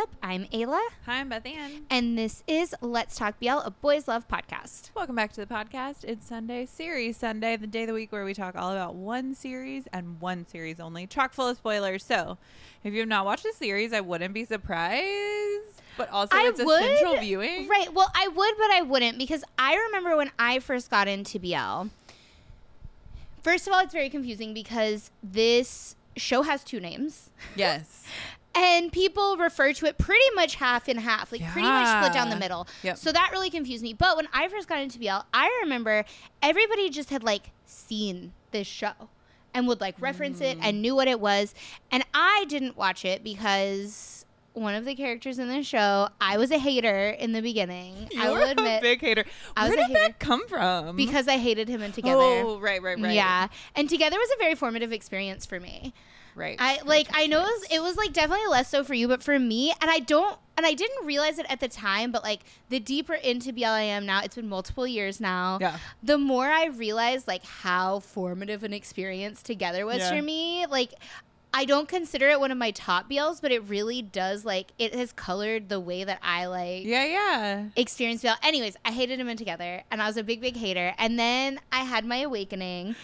up? I'm Ayla, Hi, I'm Beth Ann. and this is Let's Talk BL, a boys love podcast. Welcome back to the podcast. It's Sunday, Series Sunday, the day of the week where we talk all about one series and one series only, chock full of spoilers. So, if you have not watched the series, I wouldn't be surprised. But also, I it's a would, central viewing. Right. Well, I would, but I wouldn't because I remember when I first got into BL. First of all, it's very confusing because this show has two names. Yes. And people refer to it pretty much half and half, like pretty much split down the middle. Yep. So that really confused me. But when I first got into BL, I remember everybody just had like seen this show and would like reference it Mm. and knew what it was. And I didn't watch it because one of the characters in the show, I was a hater in the beginning. I You will were a big hater. I was Where did hater. that come from? because I hated him in Together. Oh, right, right, right. Yeah. And Together was a very formative experience for me. Right. I like I know it was, it was like definitely less so for you, but for me, and I don't and I didn't realize it at the time, but like the deeper into BL I am now, it's been multiple years now. Yeah. The more I realized like how formative an experience together was Yeah. for me. Like I don't consider it one of my top BLs, but it really does like it has colored the way that I like Yeah, yeah. experience BL. Anyways, I hated him in Together, and I was a big, big hater. And then I had my awakening,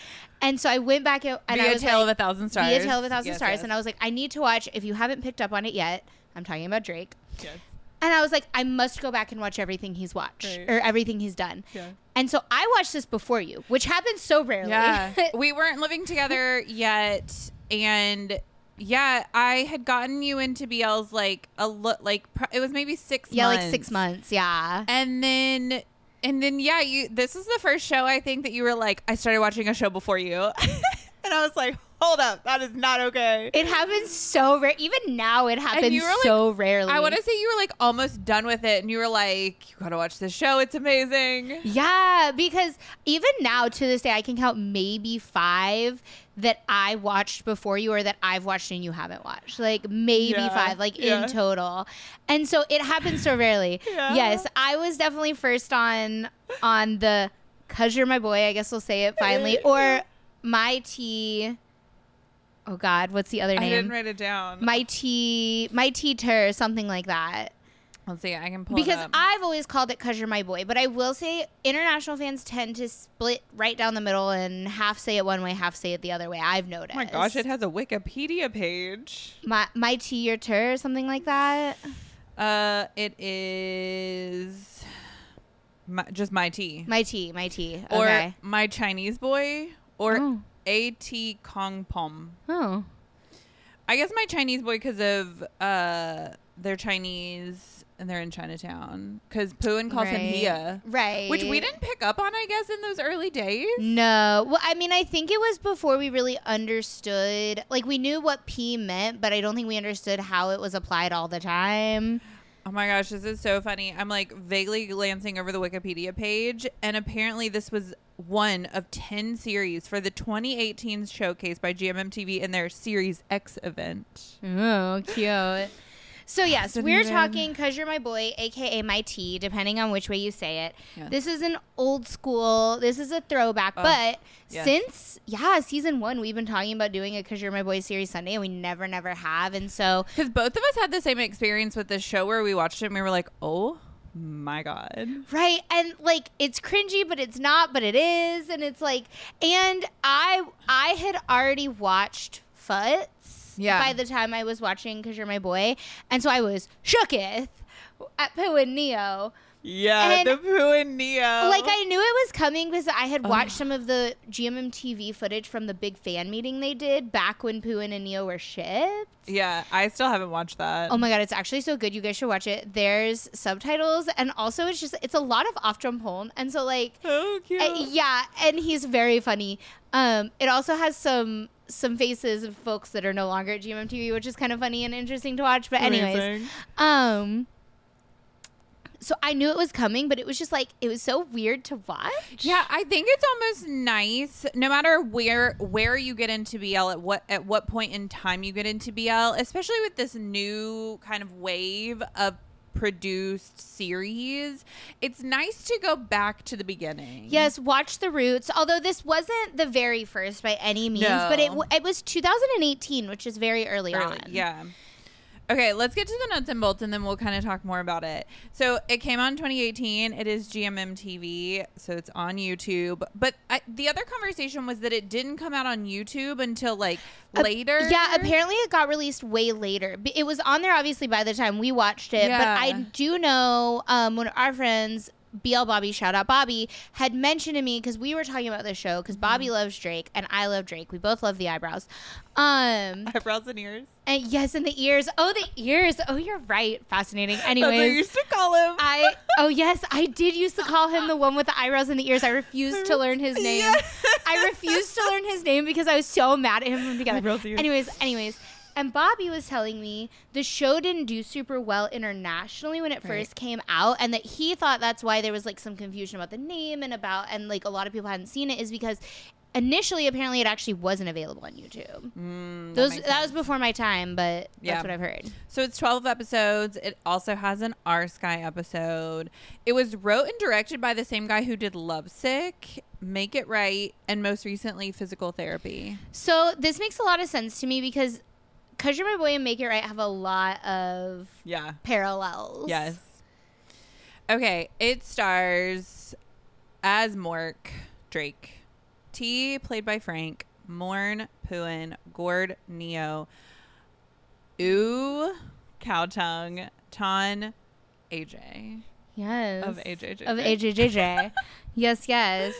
and so I went back out and Be I a was tale like, of a thousand stars. be a tale of a thousand Yes, stars, yes. and I was like, I need to watch. If you haven't picked up on it yet, I'm talking about Drake. Yes. And I was like, I must go back and watch everything he's watched Right. or everything he's done. Yeah. And so I watched this before you, which happens so rarely. Yeah. we weren't living together yet and yeah, I had gotten you into BL's like a look like pr- it was maybe 6 yeah, months. like six months. Yeah. And then and then yeah, you this is the first show I think that you were like I started watching a show before you. and I was like, "Hold up, that is not okay." It happens so rare. Even now, it happens you were like- so rarely. I want to say you were like almost done with it and you were like, "You got to watch this show. It's amazing." Yeah, because even now to this day, I can count maybe five that I watched before you or that I've watched and you haven't watched. Like maybe Yeah, five, like yeah. in total. And so it happens so rarely. Yeah. Yes, I was definitely first on on the cause you're my boy, I guess we'll say it finally. Or my tea. Oh God, what's the other name? I didn't write it down. My tea, my teacher, something like that Let's see. I can pull because it up. I've always called it "Cause You're My Boy," but I will say international fans tend to split right down the middle and half say it one way, half say it the other way. I've noticed. Oh my gosh, it has a Wikipedia page. my my tea your tur or something like that. Uh, it is my, just my tea, My tea, my tea. or Okay. my Chinese boy, or Oh. A.T. Kong Pom. oh, I guess my Chinese boy because of uh, they're Chinese and they're in Chinatown. Because Phuwin calls him Hia, right. which we didn't pick up on, I guess, in those early days. No, well, I mean, I think it was before we really understood. Like, we knew what P meant, but I don't think we understood how it was applied all the time. Oh my gosh, this is so funny. I'm like vaguely glancing over the Wikipedia page, and apparently this was one of 10 series for the 2018 showcase by GMMTV in their Series X event. Oh, cute. So yes, we're talking "Cause You're My Boy," aka my T, depending on which way you say it. Yeah. This is an old school. This is a throwback, Oh, but yes. since yeah, season one, we've been talking about doing a "Cause You're My Boy" series Sunday, and we never, never have. And so Because both of us had the same experience with this show where we watched it and we were like, oh my God. right, and like it's cringy, but it's not, but it is, and it's like, and I I had already watched Futs. Yeah. By the time I was watching "Cause You're My Boy," and so I was shooketh at Pooh and Neo. Yeah, And- the Pooh and Neo. Like I knew it was coming because I had watched some of the GMM TV footage from the big fan meeting they did back when Phuwin and Neo were shipped. yeah, I still haven't watched that. Oh my god, it's actually so good. You guys should watch it. There's subtitles and also it's just it's a lot of off drum porn and so like Oh, cute. uh, yeah, and he's very funny. Um, it also has some some faces of folks that are no longer at GMM TV, which is kind of funny and interesting to watch. But anyways, Amazing. um. So I knew it was coming, but it was just like it was so weird to watch. Yeah, I think it's almost nice, no matter where where you get into BL at what at what point in time you get into BL, especially with this new kind of wave of produced series. It's nice to go back to the beginning. Yes, watch the roots. Although this wasn't the very first by any means, but it w- it was 2018, which is very early, Early, on. yeah. Okay, let's get to the nuts and bolts and then we'll kind of talk more about it. So it came on 2018. It is GMM TV, so it's on YouTube. But I, the other conversation was that it didn't come out on YouTube until like Uh, later. Yeah, apparently it got released way later. It was on there obviously by the time we watched it, Yeah. but I do know um, one of our friends, BL Bobby, shout out Bobby, had mentioned to me because we were talking about this show because Mm-hmm. Bobby loves Drake and I love Drake. We both love the eyebrows. Um, Eyebrows and ears. and yes, and the ears. Oh, the ears. Oh, you're right. Fascinating. That's what you Anyways. used to call him. I oh yes, I did used to call him the one with the eyebrows and the ears. I refused to learn his name. Yeah. I refused to learn his name because I was so mad at him from together. Anyways, anyways, and Bobby was telling me the show didn't do super well internationally when it Right. first came out, and that he thought that's why there was like some confusion about the name and about and like a lot of people hadn't seen it is because initially apparently it actually wasn't available on YouTube. Mm, that Those that was before my time, but Yeah. that's what I've heard. So it's 12 episodes. It also has an Our Skyy episode. It was wrote and directed by the same guy who did Lovesick, Make It Right, and most recently Physical Therapy. So this makes a lot of sense to me because Cause You're My Boy and Make It Right have a lot of Yeah. parallels. Yes. Okay, it stars as Mork Drake, T played by Frank, Morn Phuwin, Gord Neo, Ooh Khaotung, Ton AJ Yes. of AJJ Of AJJJ. yes, yes.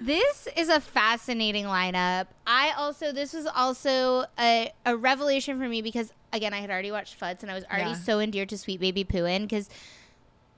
This is a fascinating lineup. I also this was also a, a revelation for me because again I had already watched Futs and I was already Yeah. so endeared to Sweet Baby Phuwin because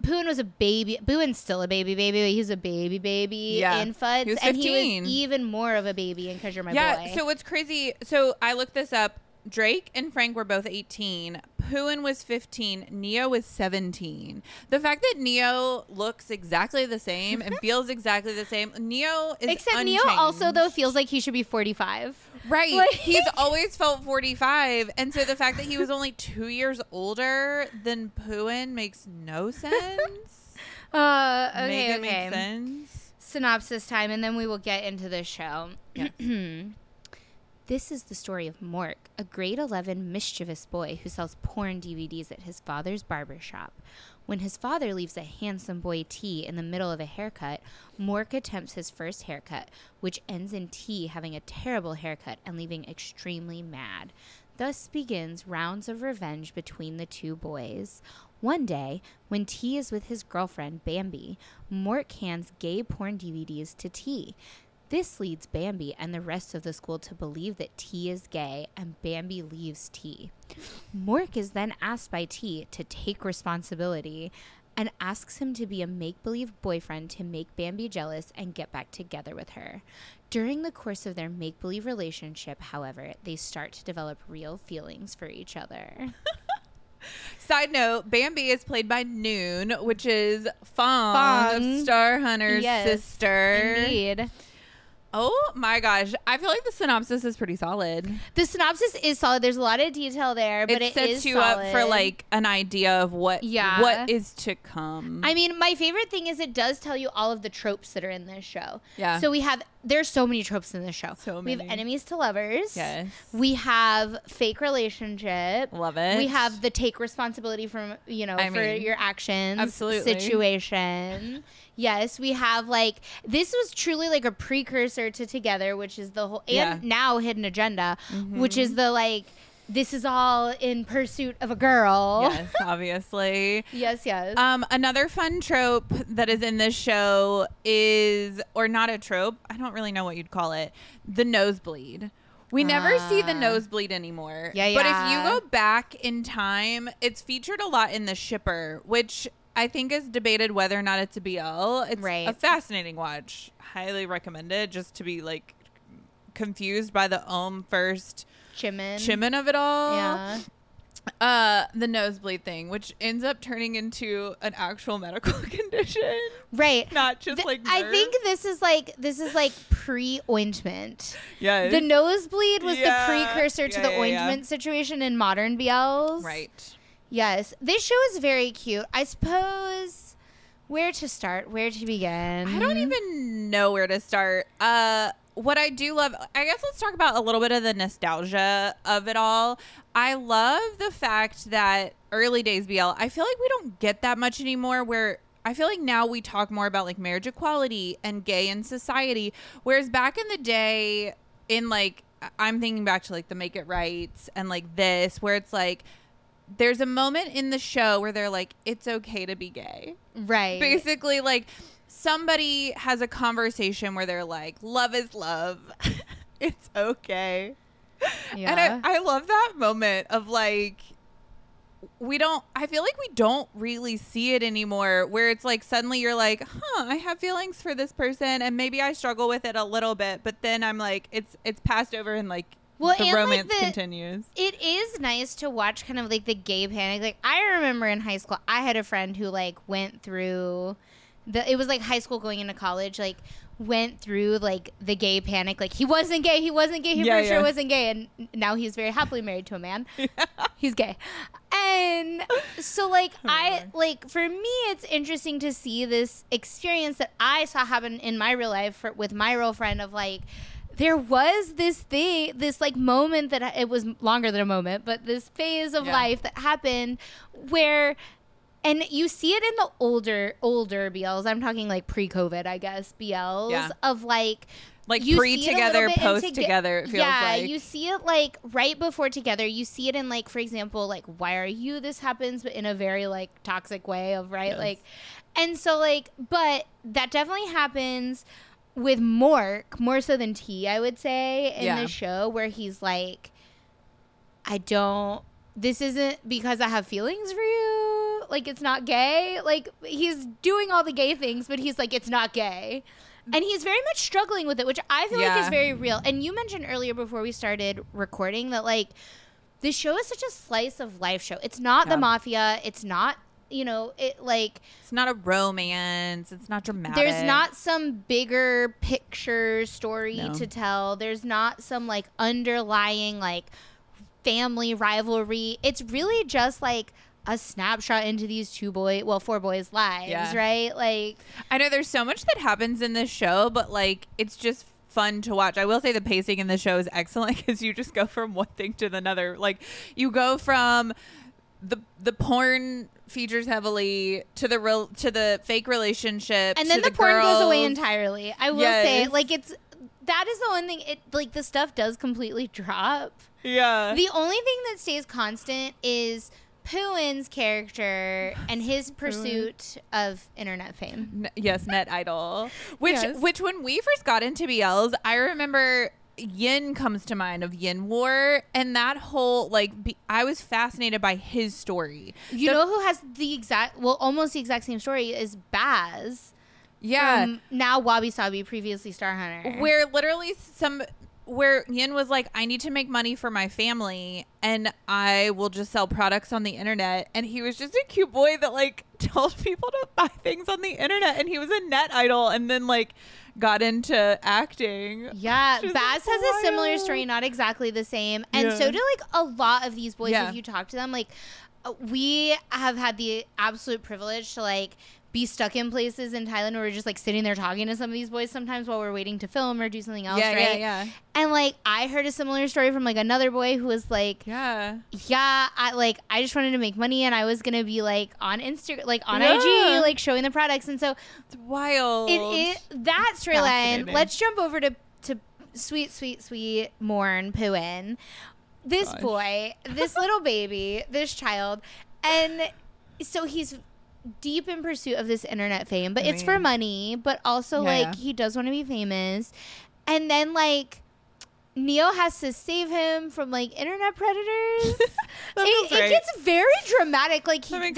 Phuwin was a baby. Phuwin's still a baby baby, but he was a baby baby Yeah. in Futs, He was and he was even more of a baby in Cause You're My yeah. Boy. So what's crazy? So I looked this up. Drake and Frank were both 18. Phuwin was 15. Neo was 17. The fact that Neo looks exactly the same and feels exactly the same. Neo is Except Neo also though feels like he should be 45. right. like- He's always felt 45, and so the fact that he was only two years older than Phuwin makes no sense. Uh, okay, Make okay. make sense. Synopsis time, and then we will get into the show. Yes. This is the story of Mork, a grade 11 mischievous boy who sells porn DVDs at his father's barber shop. When his father leaves a handsome boy T in the middle of a haircut, Mork attempts his first haircut, which ends in T having a terrible haircut and leaving extremely mad. Thus begins rounds of revenge between the two boys. One day, when T is with his girlfriend, Bambi, Mork hands gay porn DVDs to T. This leads Bambi and the rest of the school to believe that T is gay, and Bambi leaves T. Mork is then asked by T to take responsibility and asks him to be a make believe boyfriend to make Bambi jealous and get back together with her. During the course of their make believe relationship, however, they start to develop real feelings for each other. Side note: Bambi is played by Noon, which is Fong, Fong. Star Hunter's Yes, sister. Indeed. Oh my gosh, I feel like the synopsis is pretty solid. The synopsis is solid. There's a lot of detail there, but it it sets you up for like an idea of what Yeah. what is to come. I mean, my favorite thing is it does tell you all of the tropes that are in this show. Yeah. So we have there's so many tropes in this show. So many. We have enemies to lovers. yes, We have fake relationship. love it. We have the take responsibility from you know I for mean, your actions absolutely. situation. Yes, we have like this was truly like a precursor to Together, which is the whole and Yeah. Mm-hmm. now Hidden Agenda, which is the like this is all in pursuit of a girl. yes, obviously. Yes, yes. Um, another fun trope that is in this show is, or not a trope, I don't really know what you'd call it, the nosebleed. We never see the Ah. nosebleed anymore. Yeah, yeah. But if you go back in time, it's featured a lot in The Shipper, which I think is debated whether or not it's a BL. It's Right. a fascinating watch. Highly recommended just to be like confused by the Om first Chimin. chimin of it all Yeah. uh the nosebleed thing which ends up turning into an actual medical condition Right. not just Th- like I think this is like this is like pre ointment. yes The nosebleed was Yeah. the precursor to Yeah, the yeah, yeah. ointment situation in modern BLs. right Yes. This show is very cute. I suppose where to start, where to begin. i don't even know where to start uh what I do love, I guess let's talk about a little bit of the nostalgia of it all. I love the fact that early days BL, I feel like we don't get that much anymore where I feel like now we talk more about like marriage equality and gay in society. Whereas back in the day, in like, I'm thinking back to like the Make It Rights and like this, where it's like, there's a moment in the show where they're like, it's okay to be gay. Right. Basically, like, somebody has a conversation where they're like, love is love. it's okay. Yeah. And I, I love that moment of like, we don't, I feel like we don't really see it anymore where it's like suddenly you're like, huh, I have feelings for this person and maybe I struggle with it a little bit, but then I'm like, it's, it's passed over and like, Well, the and, like, romance the- continues. it is nice to watch kind of like the gay panic. Like I remember in high school, I had a friend who like went through the. It was like high school going into college. Like went through like the gay panic. Like he wasn't gay. He wasn't gay. He Yeah, for sure wasn't gay. And now he's very happily married to a man. He's gay. And so like I like for me it's interesting to see this experience that I saw happen in my real life for, with my real friend of like there was this thing this like moment that it was longer than a moment but this phase of Yeah. life that happened where and you see it in the older older BLs. I'm talking like pre-COVID, I guess, BLs Yeah. of like Like you pre see it a together, little bit in post Toge- together, it feels yeah, like. you see it like right before together. You see it in like, for example, like why are you? This happens, but in a very like toxic way of right, Yes. like, and so like, but that definitely happens with Mork more so than T, I would say in Yeah. the show where he's like, I don't. This isn't because I have feelings for you. Like it's not gay. Like he's doing all the gay things, but he's like it's not gay. And he's very much struggling with it, which I feel like is very real. And you mentioned earlier before we started recording that like this show is such a slice of life show. It's not Yeah. the mafia. It's not, you know, it like It's not a romance. It's not dramatic. there's not some bigger picture story No. to tell. There's not some like underlying like family rivalry. It's really just like a snapshot into these two boy, well, four boys' lives, Yeah. right? Like, I know there's so much that happens in this show, but like it's just fun to watch. I will say the pacing in the show is excellent because you just go from one thing to another. Like you go from the the porn features heavily to the real to the fake relationship, and then the, porn goes away entirely. I will say, like, it's that is the one thing. It like the stuff does completely drop. Yeah, The only thing that stays constant is Phuwin's character and his pursuit of internet fame. N- yes, net idol. Which Yes. which when we first got into BLs, I remember Yin comes to mind of Yin War and that whole like be, I was fascinated by his story. You The- know who has the exact, well, almost the exact same story is Baz. Yeah. From now Wabi Sabi, previously Star Hunter. where literally some where Yin was like, I need to make money for my family and I will just sell products on the internet. And he was just a cute boy that like told people to buy things on the internet and he was a net idol and then like got into acting. Yeah, Baz has a similar story, not exactly the same, and Yeah. so do like a lot of these boys. Yeah. If you talk to them, like uh, we have had the absolute privilege to like be stuck in places in Thailand where we're just like sitting there talking to some of these boys sometimes while we're waiting to film or do something else, yeah, right? yeah, yeah. And like I heard a similar story from like another boy who was like, Yeah. yeah, I like I just wanted to make money and I was gonna be like on Instagram, like on Yeah. IG, like showing the products, and so It's wild. it, it that storyline. Let's jump over to to sweet, sweet, sweet Morn Phuwin. This Gosh. boy, this little baby, this child, and so he's deep in pursuit of this internet fame, but I it's for money, but also Yeah, like yeah. he does want to be famous, and then like. Neo has to save him from like internet predators. It, it gets very dramatic. Like he,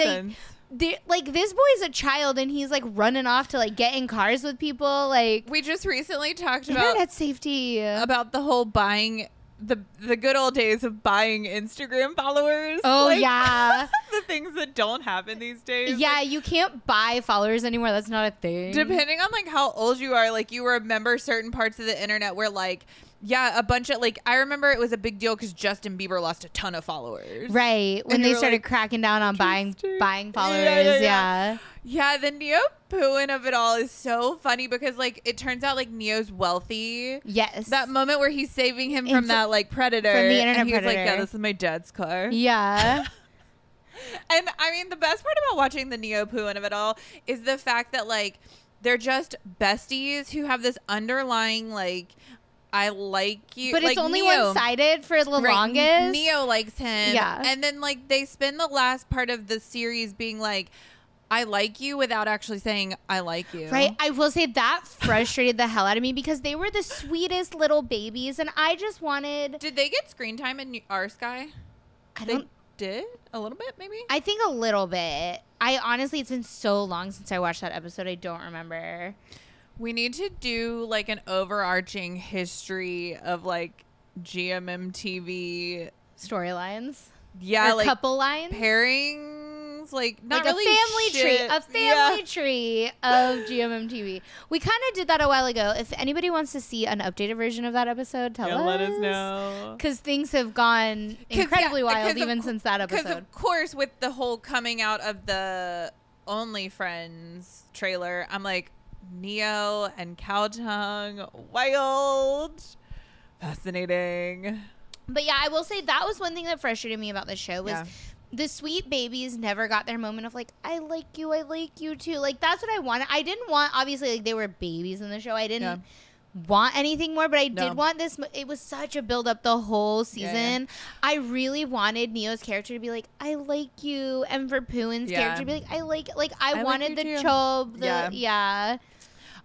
they, like this boy's a child and he's like running off to like get in cars with people. Like We just recently talked about internet safety. about the whole buying the the good old days of buying Instagram followers. oh Like, yeah, the things that don't happen these days. yeah. Like, You can't buy followers anymore. That's not a thing. depending on like how old you are, like you remember certain parts of the internet where like Yeah, a bunch of like I remember it was a big deal because Justin Bieber lost a ton of followers. Right. When they started like, cracking down on buying buying followers. yeah, Yeah. yeah. Yeah, the Neo pooing of it all is so funny because like it turns out like Neo's wealthy. Yes. That moment where he's saving him from It's- that like predator, from the internet and he's like, "Yeah, this is my dad's car." yeah. And I mean, the best part about watching the Neo pooing of it all is the fact that like they're just besties who have this underlying like, "I like you," But it's only Neo- one sided for the Right, longest. Neo likes him. Yeah. And then like they spend the last part of the series being like, I like you without actually saying I like you. Right. I will say that frustrated the hell out of me because they were the sweetest little babies and I just wanted Did they get screen time in Our Skyy? I They don't did a little bit, maybe. I think a little bit. I honestly it's been so long since I watched that episode I don't remember. We need to do like an overarching history of like GMMTV. Storylines. Yeah, or like couple lines. pairings, like not like really a family shit. tree, a family Yeah. tree of GMMTV. We kind of did that a while ago. If anybody wants to see an updated version of that episode, tell Yeah, us. let us know. Because things have gone incredibly yeah, wild 'cause of even cou- since that episode. Because episode. of course, with the whole coming out of the Only Friends trailer, I'm like Neo and Khaotung, wild, fascinating. But yeah, I will say that was one thing that frustrated me about the show was Yeah. the sweet babies never got their moment of like, I like you, I like you too. Like that's what I wanted. I didn't want obviously like they were babies in the show. I didn't want anything more, but I No. did want this. It was such a build up the whole season. yeah. I really wanted Neo's character to be like, I like you, and for Phuwin's Yeah. character to be like, I like, like I, I wanted you the too. chobe, the Yeah. yeah.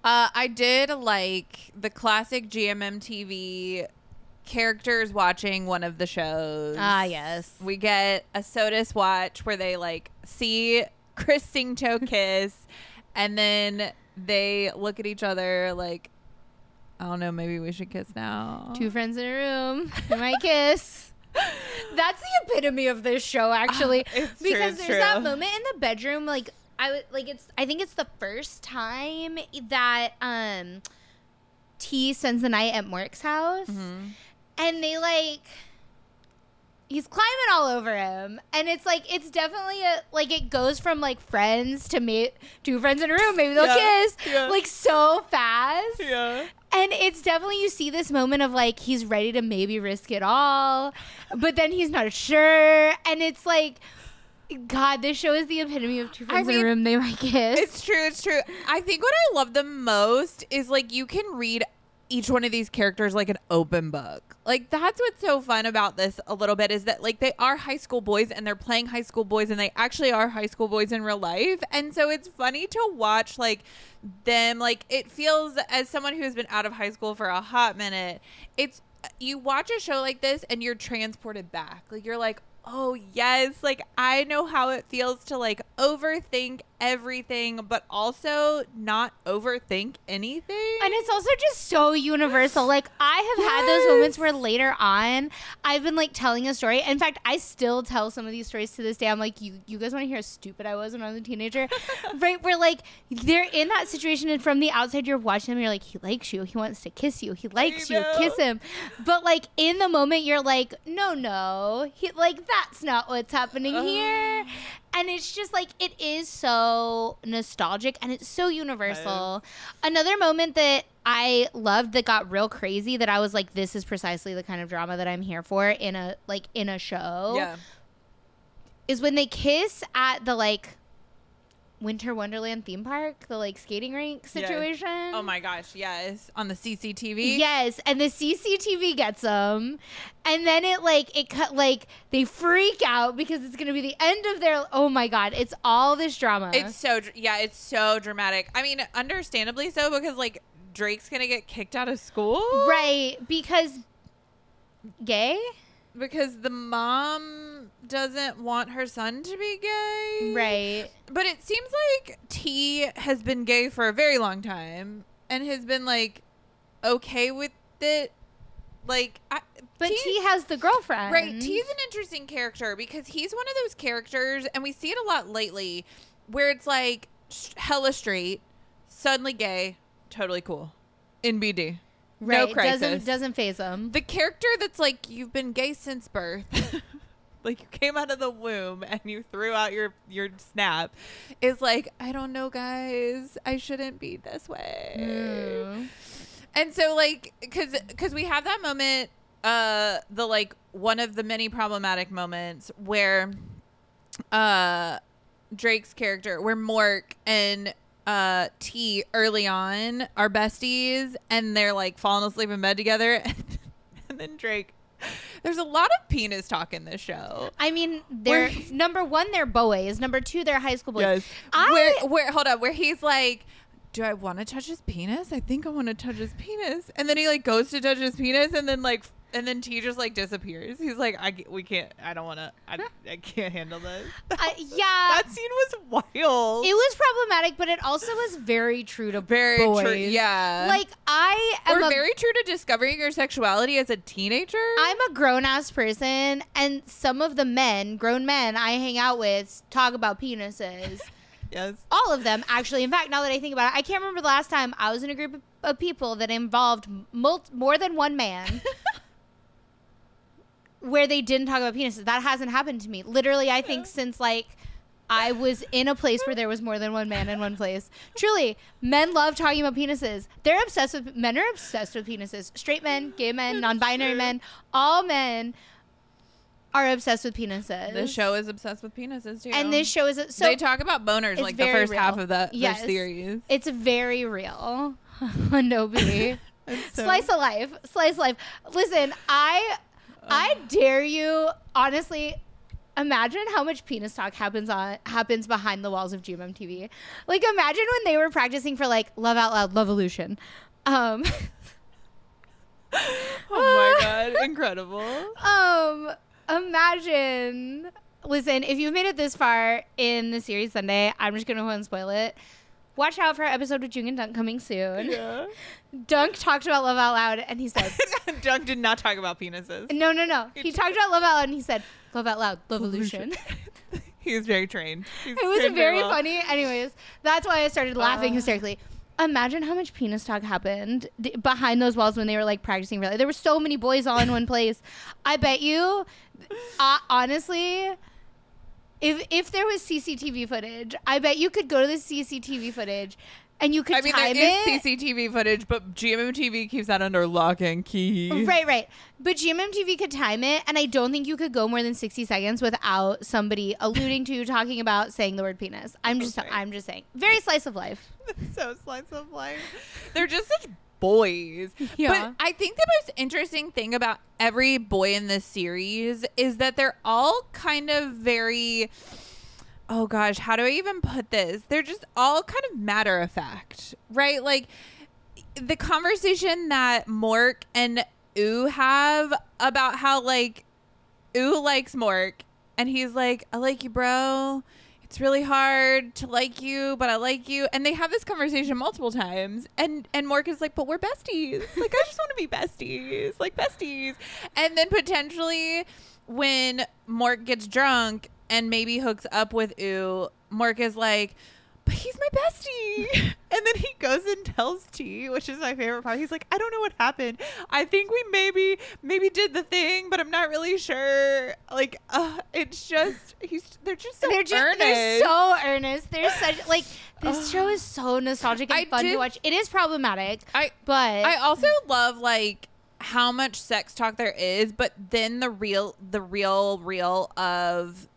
Uh, I did like the classic GMMTV characters watching one of the shows. Ah, yes. We get a SOTUS watch where they like see Krist Singto kiss, and then they look at each other like, I don't know, maybe we should kiss now. Two friends in a room, they might kiss. That's the epitome of this show, actually. Ah, true, because it's there's that moment in the bedroom, like I would like it's. I think it's the first time that um T spends the night at Mork's house, Mhm. and they like. He's climbing all over him, and it's like it's definitely a like it goes from like friends to me two friends in a room, maybe they'll Yeah, kiss yeah. like so fast. Yeah. And it's definitely you see this moment of like he's ready to maybe risk it all, but then he's not sure, and it's like, God, this show is the epitome of two I friends in a room. They might kiss. It's true. It's true. I think what I love the most is like you can read each one of these characters like an open book. Like that's what's so fun about this a little bit is that like they are high school boys and they're playing high school boys and they actually are high school boys in real life. And so it's funny to watch like them like it feels as someone who's been out of high school for a hot minute, it's you watch a show like this and you're transported back. Like you're like, "Oh, yes, like I know how it feels to like overthink everything but also not overthink anything." and it's also just so universal. Like I have had those moments where later on I've been like telling a story. In fact, I still tell some of these stories to this day. I'm like, you you guys want to hear how stupid I was when I was a teenager? right? Where like they're in that situation and from the outside you're watching them, you're like, he likes you, he wants to kiss you, he likes you, kiss him. But like in the moment you're like, no, no. He like that's not what's happening here. Oh. And it's just like it is so nostalgic and it's so universal. Another moment that I loved that got real crazy that I was like, this is precisely the kind of drama that I'm here for in a like in a show yeah. is when they kiss at the like Winter Wonderland theme park, the like skating rink situation. Oh my gosh, yes, on the CCTV. Yes, and the CCTV gets them, and then it like it cut like they freak out because it's gonna be the end of their. Oh my god, it's all this drama. It's so yeah, it's so dramatic. I mean, understandably so because like Drake's going to get kicked out of school. right because gay. Because the mom doesn't want her son to be gay. Right. But it seems like T has been gay for a very long time and has been like okay with it. Like, I, But T, has the girlfriend. Right. T's an interesting character because he's one of those characters, and we see it a lot lately, where it's like hella straight, suddenly gay, totally cool. In BD. no Right. crisis. Doesn't doesn't phase him. the character that's like you've been gay since birth like you came out of the womb and you threw out your your snap is like i don't know guys. I shouldn't be this way. Mm. and so like because because we have that moment uh the like one of the many problematic moments where uh drake's character where mork and uh t early on are besties and they're like falling asleep in bed together. And then drake there's a lot of penis talk in this show I mean, they're Where- number one, they're boys. Number two, they're high school boys. I where, where hold on where he's like do I want to touch his penis? I think I want to touch his penis. And then he like goes to touch his penis, and then like, and then T just like disappears. He's like, I we can't. I don't want to. I, I can't handle this. I- yeah, that scene was wild. it was problematic, but it also was very true to very boys. true. Yeah, Like I am a very true to discovering your sexuality as a teenager. I'm a grown ass person, and some of the men, grown men I hang out with, talk about penises. yes. All of them, actually. In fact, now that I think about it, I can't remember the last time I was in a group of, of people that involved mul- more than one man. where they didn't talk about penises. That hasn't happened to me. Literally, I think since like I was in a place where there was more than one man in one place. Truly, men love talking about penises. They're obsessed with men are obsessed with penises. Straight men, gay men, non-binary men, all men are obsessed with penises. The show is obsessed with penises too. and this show is so they talk about boners like the first half of the, Yes. series. it's very real. Nobi. so- Slice of life. Slice of life. Listen, I I dare you honestly imagine how much penis talk happens on happens behind the walls of GMM TV. Like imagine when they were practicing for like Love Out Loud Love Evolution. Um Oh my god, incredible. um imagine listen, if you've made it this far in the series Sunday, I'm just gonna go and spoil it. Watch out for our episode with Joong and Dunk coming soon. Yeah. Dunk talked about Love Out Loud and he said Dunk did not talk about penises. No, no, no. He talked about Love Out Loud and he said, Love Out Loud, Love Evolution. he was very trained. It was trained very well. funny. Anyways, that's why I started laughing Uh. hysterically. Imagine how much penis talk happened d- behind those walls when they were like practicing. Really, there were so many boys all in one place. I bet you, uh, honestly, if if there was CCTV footage, I bet you could go to the CCTV footage, and you could I mean, time there it. is CCTV footage, but GMMTV keeps that under lock and key. Right, right. But GMMTV could time it, and I don't think you could go more than sixty seconds without somebody alluding to, talking about, saying the word penis. I'm just, Okay. I'm just saying, very slice of life. so slice of life. They're just such boys. Yeah. But I think the most interesting thing about every boy in this series is that they're all kind of very oh gosh, how do I even put this? They're just all kind of matter of fact, right? Like the conversation that Mork and Ooh have about how like Ooh likes Mork and he's like, I like you, bro. It's really hard to like you, but I like you. And they have this conversation multiple times. And and Mork is like, but we're besties. Like I just want to be besties. Like besties. And then potentially when Mork gets drunk and maybe hooks up with Ooh, Mork is like, but he's my bestie. And then he goes and tells T, which is my favorite part. He's like, I don't know what happened. I think we maybe maybe did the thing, but I'm not really sure. Like, uh, it's just he's they're just so they're just, earnest. they're so earnest. They're such like this show is so nostalgic and I fun did- to watch. It is problematic, I but I also love like how much sex talk there is, but then the real the real real of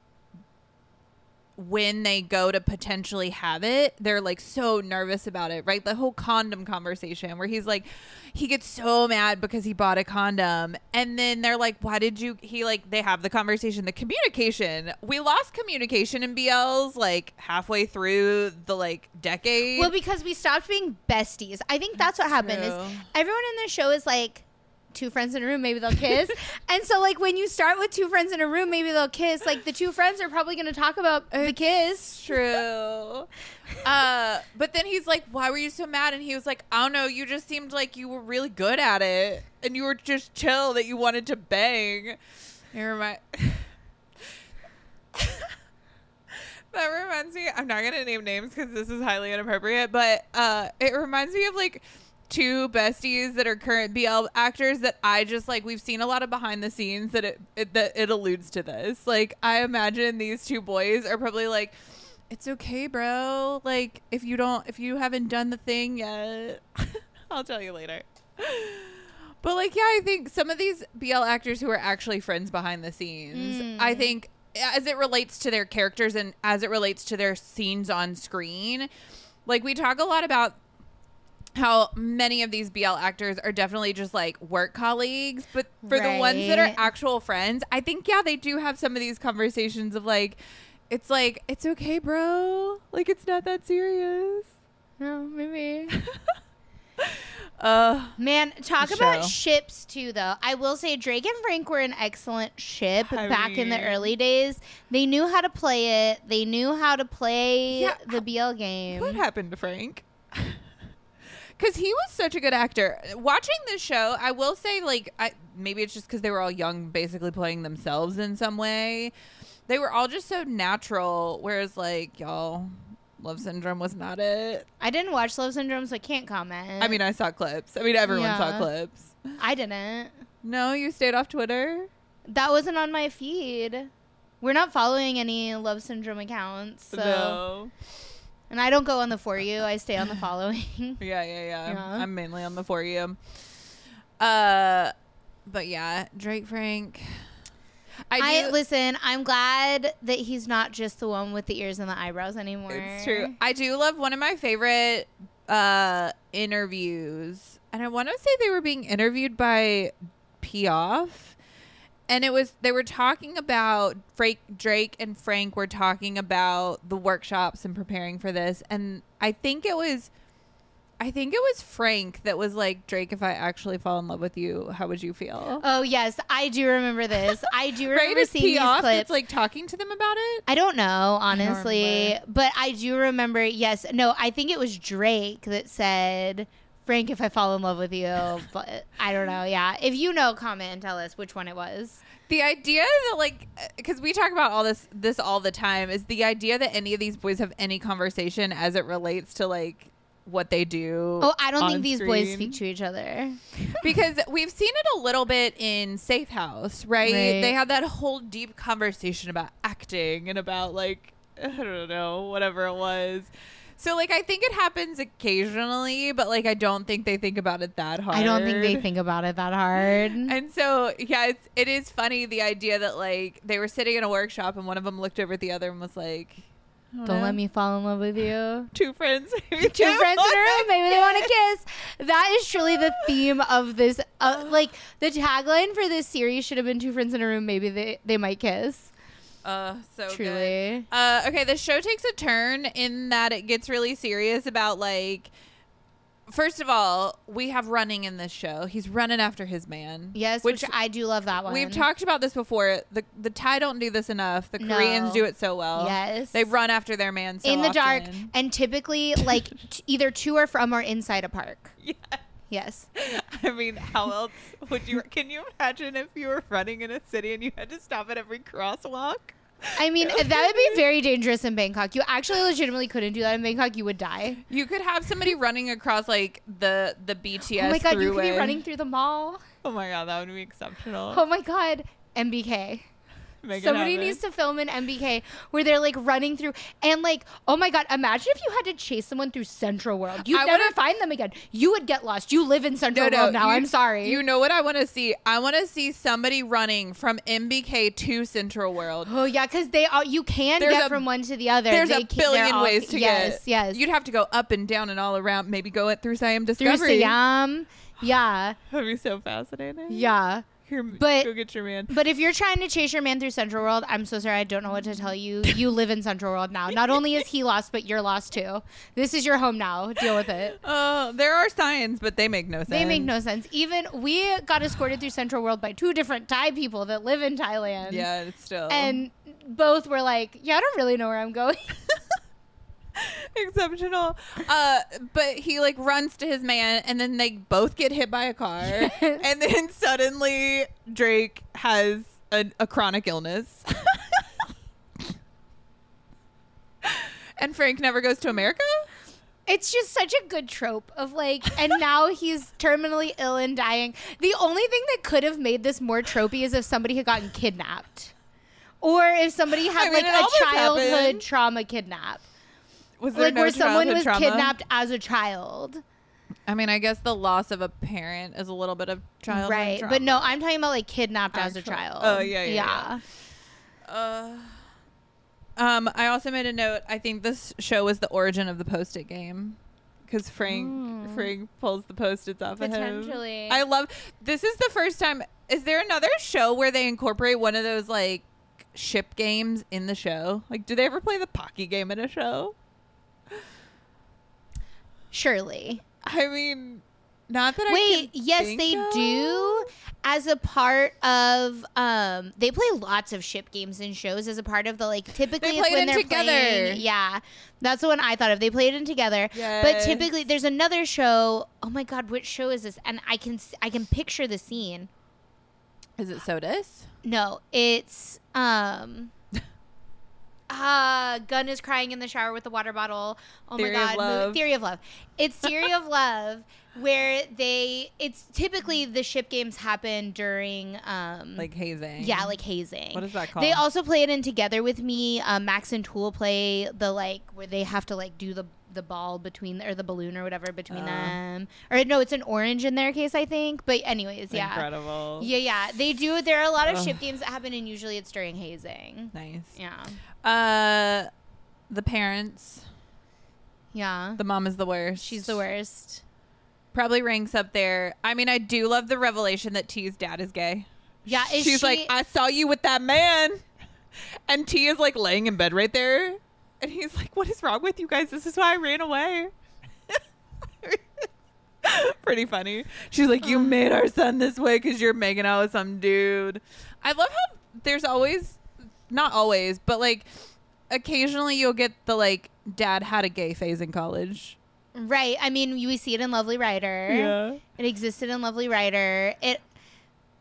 when they go to potentially have it, they're like so nervous about it, right? The whole condom conversation where he's like he gets so mad because he bought a condom and then they're like why did you he like they have the conversation the communication we lost communication in BLs like halfway through the like decade well because we stopped being besties. I think that's, what happened. Is everyone in the show is like two friends in a room, maybe they'll kiss. and so like when you start with two friends in a room, maybe they'll kiss. Like the two friends are probably going to talk about the kiss. true. uh, but then he's like, "Why were you so mad?" And he was like, "I don't know. You just seemed like you were really good at it, and you were just chill that you wanted to bang." It remind. that reminds me. I'm not gonna name names because this is highly inappropriate, but uh, it reminds me of like two besties that are current BL actors that I just like. We've seen a lot of behind the scenes that it, it that it alludes to this. Like I imagine these two boys are probably like, "It's okay, bro. Like if you don't, if you haven't done the thing yet, I'll tell you later." But like, yeah, I think some of these BL actors who are actually friends behind the scenes, Mm. I think as it relates to their characters and as it relates to their scenes on screen, like we talk a lot about how many of these BL actors are definitely just like work colleagues, but for the ones that are actual friends, I think yeah, they do have some of these conversations of like it's like it's okay, bro. Like it's not that serious. No, maybe. Uh Man, talk about ships too, though. I will say Drake and Frank were an excellent ship I back in the early days. They knew how to play it. They knew how to play Yeah, the BL game. What happened to Frank? Because he was such a good actor. Watching this show, I will say, like, I maybe it's just because they were all young, basically playing themselves in some way. They were all just so natural. Whereas, like, y'all, Love Syndrome was not it. I didn't watch Love Syndrome, so I can't comment. I mean, I saw clips. I mean, everyone saw clips. I didn't. No, you stayed off Twitter. That wasn't on my feed. We're not following any Love Syndrome accounts, so No. And I don't go on the for you. I stay on the following. Yeah, yeah, yeah. Yeah. I'm mainly on the for you. Uh, but yeah, Drake Frank. I do. I listen. I'm glad that he's not just the one with the ears and the eyebrows anymore. It's true. I do love one of my favorite uh interviews. And I want to say they were being interviewed by Piaf. And it was they were talking about Frank Drake and Frank were talking about the workshops and preparing for this. And I think it was I think it was Frank that was like, Drake, if I actually fall in love with you, how would you feel? Oh yes, I do remember this. I do right? remember It's seeing these Piaf clips. that's like talking to them about it. I don't know, honestly, remember. but I do remember. Yes, no, I think it was Drake that said, "Frank, if I fall in love with you," but I don't know. Yeah, if you know, comment and tell us which one it was. the idea that like uh, because we talk about all this this all the time is the idea that any of these boys have any conversation as it relates to like what they do Oh, I don't on think these boys speak to each other. because we've seen it a little bit in safe house right? Right. they had that whole deep conversation about acting and about like i don't know whatever it was so like i think it happens occasionally but like i don't think they think about it that hard I don't think they think about it that hard. and so, yeah, it's, it is funny the idea that like they were sitting in a workshop and one of them looked over at the other and was like, I don't let me fall in love with you. Two friends. Two friends in a room, maybe they want to kiss. That is truly the theme of this. Uh, like the tagline for this series should have been two friends in a room. Maybe they they might kiss. Uh, so. Truly. Uh, okay, the show takes a turn in that it gets really serious about like. First of all, we have running in this show. He's running after his man. Yes, which, I do love that one. We've talked about this before. The the Thai don't do this enough. The No. Koreans do it so well. Yes. They run after their man so in the dark, and typically like t- either to or from or inside a park. Yeah. Yes. I mean, how else would you? Can you imagine if you were running in a city and you had to stop at every crosswalk? I mean, that would be very dangerous in Bangkok. You actually legitimately couldn't do that in Bangkok. You would die. You could have somebody running across like the the BTS. oh my god, you could be throughway. running through the mall. Oh my god, that would be exceptional. Oh my god, MBK. Make Somebody needs to film an MBK where they're like running through and like, oh my god, imagine if you had to chase someone through Central World. You'd I never wanna- find them again. You would get lost. You live in Central World now. you- I'm sorry. You know what I want to see? I want to see somebody running from MBK to Central World. oh yeah, because they all you can There's get a- from one to the other. There's They a billion all- ways to yes, get. Yes, yes. You'd have to go up and down and all around. Maybe go it through Siam through Discovery. Siam. Yeah, That'd be so fascinating. yeah. But- go get your man. But if you're trying to chase your man through Central World, I'm so sorry. I don't know what to tell you. You live in Central World now. Not only is he lost, but you're lost too. This is your home now. Deal with it. Oh, there are signs, but they make no sense. They make no sense. Even we got escorted through Central World by two different Thai people that live in Thailand. Yeah, it's still And both were like, "Yeah, I don't really know where I'm going." exceptional. Uh, but he like runs to his man, and then they both get hit by a car, and then suddenly Drake has a, a chronic illness. and Frank never goes to America. It's just such a good trope of like, and now he's terminally ill and dying. The only thing that could have made this more tropey is if somebody had gotten kidnapped, or if somebody had I mean, like a childhood happened. trauma kidnap, Was there like no where someone was trauma? kidnapped as a child, I mean, I guess the loss of a parent is a little bit of childhood right? trauma. But no, I'm talking about like kidnapped as a child. Oh, yeah, yeah, yeah. Uh, um, I also made a note. I think this show was the origin of the post-it game because Frank Mm. Frank pulls the post-its off of him. Potentially. I love. This is the first time. Is there another show where they incorporate one of those like ship games in the show? Like, do they ever play the Pocky game in a show? Surely. I mean, not that I Wait, can yes, they of. do. As a part of, um, they play lots of ship games and shows as a part of the like. Typically, They it's when in they're together. playing- Yeah, that's the one I thought of. They played it together. But typically, there's another show. Oh my god, which show is this? And I can I can picture the scene. Is it SOTUS? No, it's um. Uh, Gun is crying in the shower with the water bottle. Oh Theory my of god, mo- Theory of Love. It's Theory of Love, where they. It's typically the ship games happen during um. Like hazing? yeah, like hazing. What is that called? They also play it in Together with Me. Um, Max and Tul play the like where they have to like do the the ball between or the balloon or whatever between Uh. them. Or no, it's an orange in their case, I think. But anyways, yeah. Incredible. Yeah, yeah, they do. There are a lot of Ugh. ship games that happen, and usually it's during hazing. Nice. Yeah, Uh, the parents. yeah. The mom is the worst. She's the worst. Probably ranks up there. I mean, I do love the revelation that T's dad is gay. Yeah, is She's she- like, I saw you with that man. And T is like laying in bed right there. And he's like, What is wrong with you guys? This is why I ran away. Pretty funny. She's like, You mm. made our son this way because you're making out with some dude. I love how there's always, not always, but like occasionally you'll get the like, dad had a gay phase in college. Right. I mean, we see it in Lovely Writer. It existed in Lovely Writer. It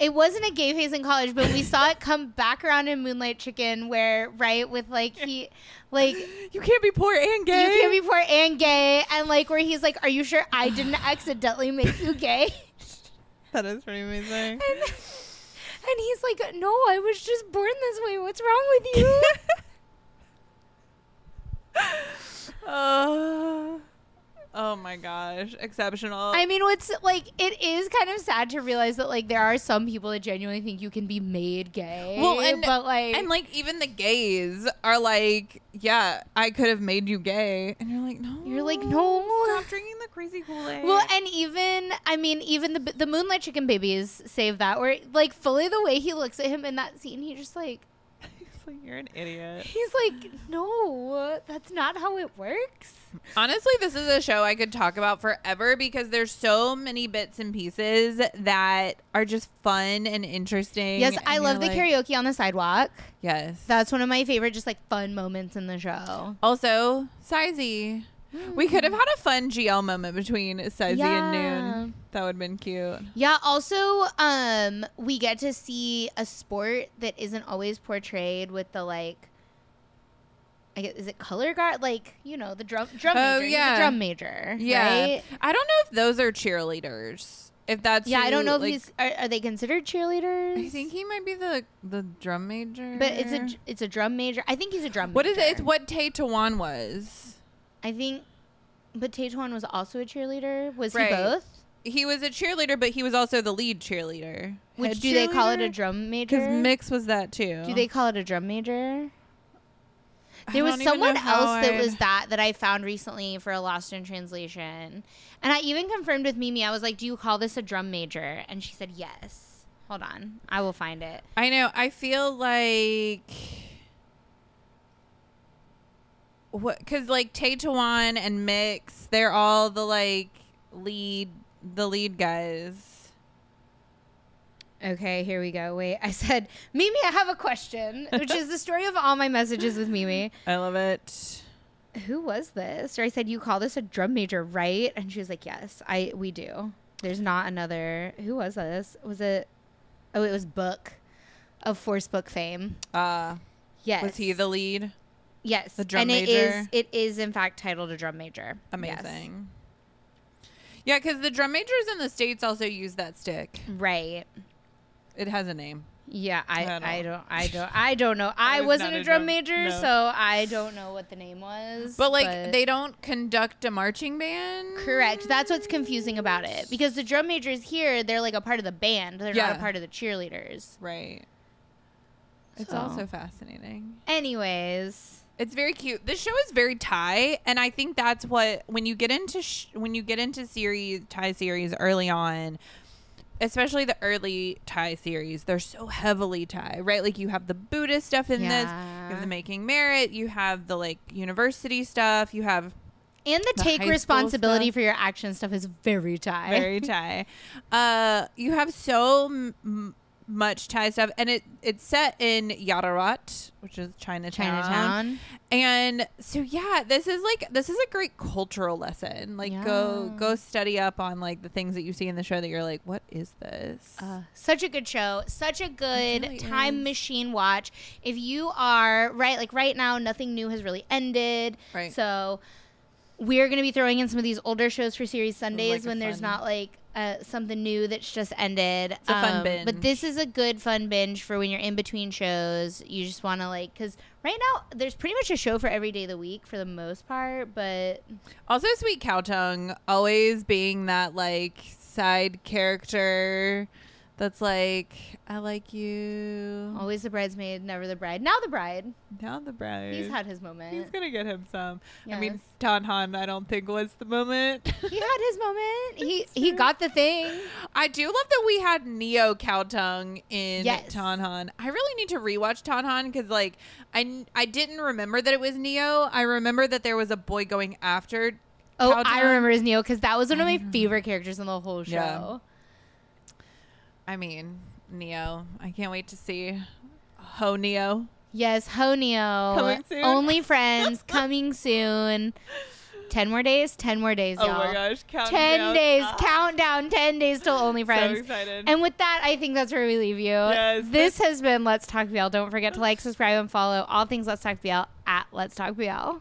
it wasn't a gay phase in college, but we saw it come back around in Moonlight Chicken, where right with like he, like You can't be poor and gay. you can't be poor and gay, and like where he's like, "Are you sure I didn't accidentally make you gay?" That is pretty amazing. And, and he's like, "No, I was just born this way. What's wrong with you?" oh, oh my gosh, exceptional. I mean, what's like it is kind of sad to realize that like there are some people that genuinely think you can be made gay. Well, and- but like and like even the gays are like, yeah, I could have made you gay, and you're like, no, You're like, no. stop drinking the crazy Kool Aid. Well, and even I mean, even the the Moonlight Chicken babies save that. Where like fully the way he looks at him in that scene, he just like like, you're an idiot. he's like, no, that's not how it works. Honestly, this is a show I could talk about forever because there's so many bits and pieces that are just fun and interesting. Yes, and I love the like, karaoke on the sidewalk. Yes, That's one of my favorite, just like fun moments in the show. Also, Sizey. We could have had a fun GL moment between Sizey and Noon. That would have been cute. Yeah. Also, um, we get to see a sport that isn't always portrayed with the like. I guess, is it color guard? Like you know the drum drum Oh, major. He's yeah. a drum major. Yeah. right? I don't know if those are cheerleaders. If that's Yeah, I don't know if like, he's. Are, are they considered cheerleaders? I think he might be the the drum major. But it's a it's a drum major. I think he's a drum. what is major. it? It's what Tay Tawan was. I think. But Tay Tawan was also a cheerleader. Was Right. he both? He was a cheerleader, but he was also the lead cheerleader. Which do they call it a drum major? Because Mix was that too. Do they call it a drum major? I There was don't even someone know how else that I'd- was that that I found recently for a Lost in Translation, and I even confirmed with Mimi. I was like, "Do you call this a drum major?" And she said yes. Hold on, I will find it. I know. I feel like what because like Tay Tawan and Mix, they're all the like lead, the lead guys. Okay, here we go. Wait, I said, Mimi, I have a question, which is the story of all my messages with Mimi. I love it. Who was this? Or I said, you call this a drum major, right? And she was like, yes, I we do. There's not another. Who was this? Was it? Oh, it was Book of Force Book fame. Uh, Yes. was he the lead? Yes, The drum and major. is it is in fact titled a drum major. Yes. Amazing. Yeah, because the drum majors in the states also use that stick. Right. It has a name. Yeah, I, I don't- I don't I don't know. I, was wasn't a drum drum- major, no. so I don't know what the name was. But like they don't conduct a marching band. Correct. That's what's confusing about it. Because the drum majors here, they're like a part of the band. They're not a part of the cheerleaders. Right. It's So. also fascinating. Anyways, It's very cute. This show is very Thai, and I think that's what when you get into sh- when you get into series Thai series early on, especially the early Thai series, they're so heavily Thai, right? Like you have the Buddhist stuff in this, you have the Making Merit, you have the like university stuff, you have and the, The take responsibility for your action stuff is very Thai. very Thai. Uh, you have so m- much Thai stuff, and it it's set in Yaowarat, which is Chinatown. Chinatown. And so yeah, this is like this is a great cultural lesson. Like go Yeah. go study up on like the things that you see in the show that you're like, what is this? Uh, such a good show. Such a good really time is. machine watch. If you are right, like right now, nothing new has really ended. Right. So we're going to be throwing in some of these older shows for series Sundays like when there's not like uh, something new that's just ended. It's a fun Um, But this is a good fun binge for when you're in between shows. You just want to like because right now there's pretty much a show for every day of the week for the most part. But also, Sweet Khaotung always being that like side character that's like, I like you. always the bridesmaid, never the bride. Now the bride. Now the bride. He's had his moment. He's gonna get him some. I mean, Yes. Tan Han, I don't think was the moment. he had his moment. He he got the thing. I do love that we had Neo Khaotung in Yes. Tanhan. I really need to rewatch Tan Han because, like, I I didn't remember that it was Neo. I remember that there was a boy going after. Oh, Cow I remember his Neo because that was one of my favorite characters in the whole show. Yeah. I mean, Neo. I can't wait to see Ho Neo. Yes, Ho Neo. Coming soon. Only friends coming soon. Ten more days. Ten more days, Oh y'all. my gosh! Count Ten down. days. Ah, Countdown. Ten days till Only Friends. So excited. and with that, I think that's where we leave you. Yes, This has been Let's Talk BL. Don't forget to like, subscribe, and follow all things Let's Talk BL at Let's Talk BL.